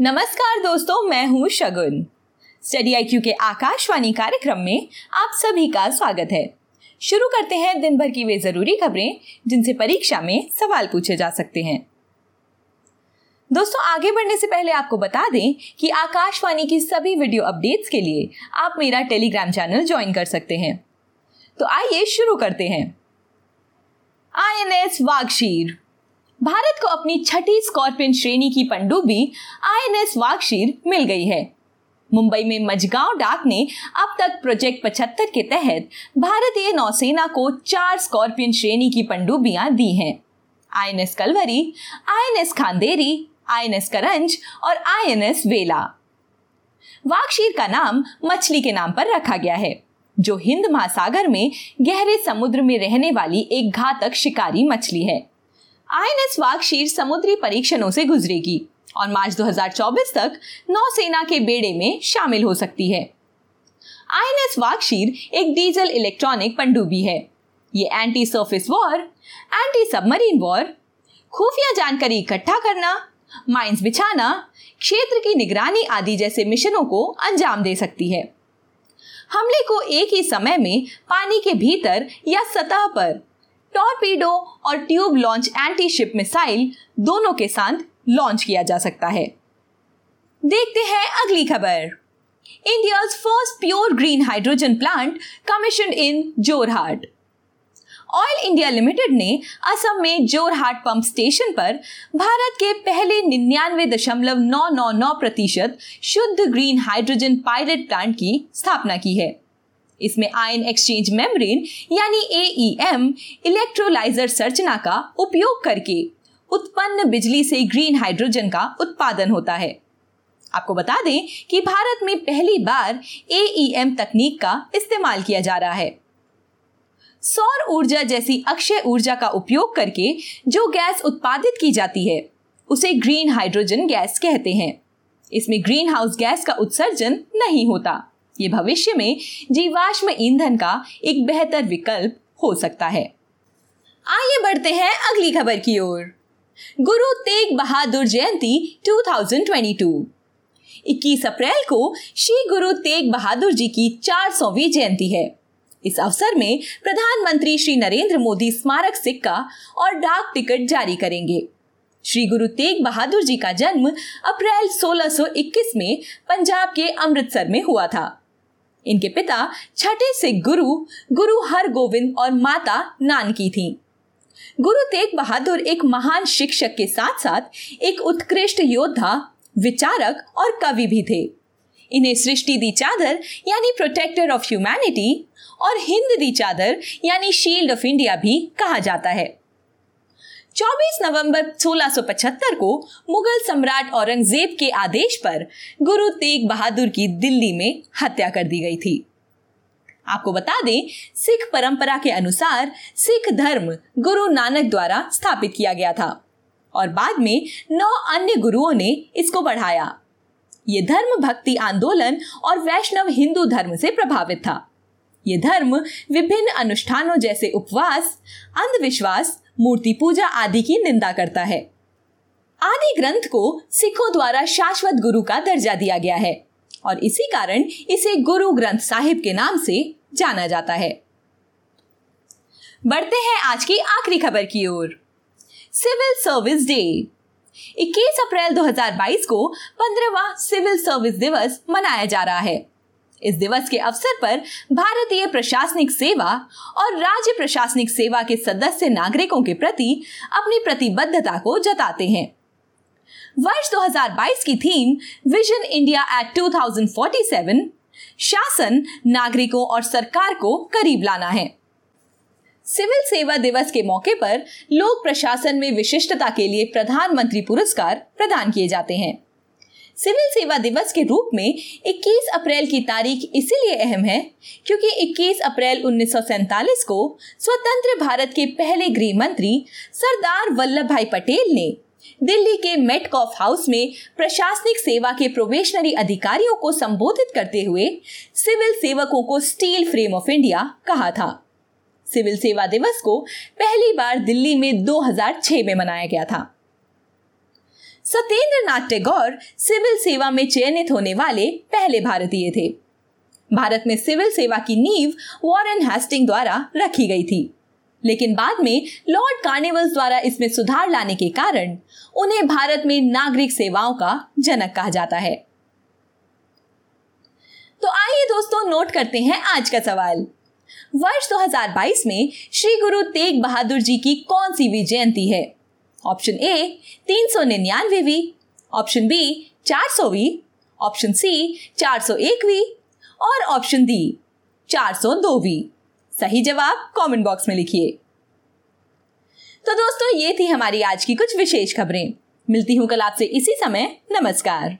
नमस्कार दोस्तों, मैं हूँ शगुन। स्टडी आईक्यू के आकाशवाणी कार्यक्रम में आप सभी का स्वागत है। शुरू करते हैं दिन भर की वे ज़रूरी खबरें, जिनसे परीक्षा में सवाल पूछे जा सकते हैं। दोस्तों, आगे बढ़ने से पहले आपको बता दें कि आकाशवाणी की सभी वीडियो अपडेट्स के लिए आप मेरा टेलीग्राम चैनल ज्वाइन कर सकते हैं। तो आइए शुरू करते हैं। आईएनएस वागशीर। भारत को अपनी छठी स्कॉर्पियन श्रेणी की पनडुब्बी आईएनएस वागशीर मिल गई है। मुंबई में मजगांव डाक ने अब तक प्रोजेक्ट 75 के तहत भारतीय नौसेना को चार स्कॉर्पियन श्रेणी की पनडुब्बियाँ दी हैं। INS Kalvari INS Khanderi INS Karanj और आईएनएस वेला। वागशीर का नाम मछली के नाम पर रखा गया है, जो हिंद महासागर में गहरे समुद्र में रहने वाली एक घातक शिकारी मछली है। आईएनएस वागशीर समुद्री परीक्षणों से गुजरेगी और मार्च 2024 तक नौसेना के बेड़े में शामिल हो सकती है। आईएनएस वागशीर एक डीजल इलेक्ट्रॉनिक पनडुब्बी है। ये anti surface war anti submarine war खुफिया जानकारी इकट्ठा करना माइंस बिछाना, क्षेत्र की निगरानी आदि जैसे मिशनों को अंजाम दे सकती है। हमले को एक ही समय में पानी के भीतर या सतह पर टॉर्पीडो और tube launch anti ship missile दोनों के साथ लॉन्च किया जा सकता है। देखते हैं अगली खबर। India first pure green hydrogen plant commission in Jorhat. Oil India limited ने असम में जोरहाट पंप स्टेशन पर भारत के पहले निन्यानवे दशमलव नौ नौ नौ प्रतिशत शुद्ध ग्रीन हाइड्रोजन पायलट प्लांट की स्थापना की है। इसमें आयन एक्सचेंज मेम्ब्रेन यानी एईएम इलेक्ट्रोलाइजर संरचना का उपयोग करके उत्पन्न बिजली से ग्रीन हाइड्रोजन का उत्पादन होता है। आपको बता दें कि भारत में पहली बार एईएम तकनीक का इस्तेमाल किया जा रहा है। सौर ऊर्जा जैसी अक्षय ऊर्जा का उपयोग करके जो गैस उत्पादित की जाती है, उसे ग्रीन हाइड्रोजन गैस कहते हैं। इसमें ग्रीन हाउस गैस का उत्सर्जन नहीं होता। ये भविष्य में जीवाश्म ईंधन का एक बेहतर विकल्प हो सकता है। आइए बढ़ते हैं अगली खबर की ओर। गुरु तेग बहादुर जयंती 2022 21 अप्रैल को श्री गुरु तेग बहादुर जी की चार सौवीं जयंती है। इस अवसर में प्रधानमंत्री श्री नरेंद्र मोदी स्मारक सिक्का और डाक टिकट जारी करेंगे। श्री गुरु तेग बहादुर जी का जन्म अप्रैल 1621 में पंजाब के अमृतसर में हुआ था। इनके पिता छठे सिख गुरु गुरु हर गोविंद और माता नानकी थीं। गुरु तेग बहादुर एक महान शिक्षक के साथ साथ एक उत्कृष्ट योद्धा, विचारक और कवि भी थे इन्हें सृष्टि दी चादर यानी प्रोटेक्टर ऑफ़ ह्यूमैनिटी और हिंद दी चादर यानी शील्ड ऑफ़ इंडिया भी कहा जाता है 24 नवंबर 1675 को मुगल सम्राट औरंगज़ेब के आदेश पर गुरु तेग बहादुर की दिल्ली में हत्या कर दी गई थी। आपको बता दें, सिख परंपरा के अनुसार सिख धर्म गुरु नानक द्वारा स्थापित किया गया था और बाद में नौ अन्य गुरुओं ने इसको बढ़ाया। ये धर्म भक्ति आंदोलन और वैष्णव हिंदू धर्म से प्रभावित था। ये धर्म विभिन्न अनुष्ठानों जैसे उपवास, अंधविश्वास मूर्ति पूजा आदि की निंदा करता है। आदि ग्रंथ को सिखों द्वारा शाश्वत गुरु का दर्जा दिया गया है और इसी कारण इसे गुरु ग्रंथ साहिब के नाम से जाना जाता है। बढ़ते हैं आज की आखिरी खबर की ओर। Civil service day. 21 अप्रैल 2022 को पंद्रहवा सिविल सर्विस दिवस मनाया जा रहा है। इस दिवस के अवसर पर भारतीय प्रशासनिक सेवा और राज्य प्रशासनिक सेवा के सदस्य नागरिकों के प्रति अपनी प्रतिबद्धता को जताते हैं। वर्ष 2022 की थीम विजन इंडिया एट 2047 शासन नागरिकों और सरकार को करीब लाना है। सिविल सेवा दिवस के मौके पर लोक प्रशासन में विशिष्टता के लिए प्रधानमंत्री पुरस्कार प्रदान किए जाते हैं। सिविल सेवा दिवस के रूप में 21 अप्रैल की तारीख इसीलिए अहम है क्योंकि 21 अप्रैल उन्नीस को स्वतंत्र भारत के पहले गृह मंत्री सरदार वल्लभ भाई पटेल ने दिल्ली के मेटकॉफ हाउस में प्रशासनिक सेवा के प्रोबेशनरी अधिकारियों को संबोधित करते हुए सिविल सेवकों को स्टील फ्रेम ऑफ़ इंडिया कहा था। सिविल सेवा दिवस को पहली बार दिल्ली में 2006 में मनाया गया था। सत्येंद्र नाथ टैगोर सिविल सेवा में चयनित होने वाले पहले भारतीय थे। भारत में सिविल सेवा की नींव वॉरेन हेस्टिंग द्वारा रखी गई थी। लेकिन बाद में लॉर्ड कार्निवल्स द्वारा इसमें सुधार लाने के कारण उन्हें भारत में नागरिक सेवाओं का जनक कहा जाता है। तो आइए दोस्तों नोट करते हैं आज का सवाल। वर्ष 2022 में श्री गुरु तेग बहादुर जी की कौन सी भी जयंती है? ऑप्शन ए, तीन सौ निन्यानवेवी ऑप्शन बी, चार सौ सौवी ऑप्शन सी, चार सौ एक एकवी और ऑप्शन डी, चार सौ दो दोवी सही जवाब कमेंट बॉक्स में लिखिए। तो दोस्तों, ये थी हमारी आज की कुछ विशेष खबरें। मिलती हूँ कल आपसे इसी समय। नमस्कार।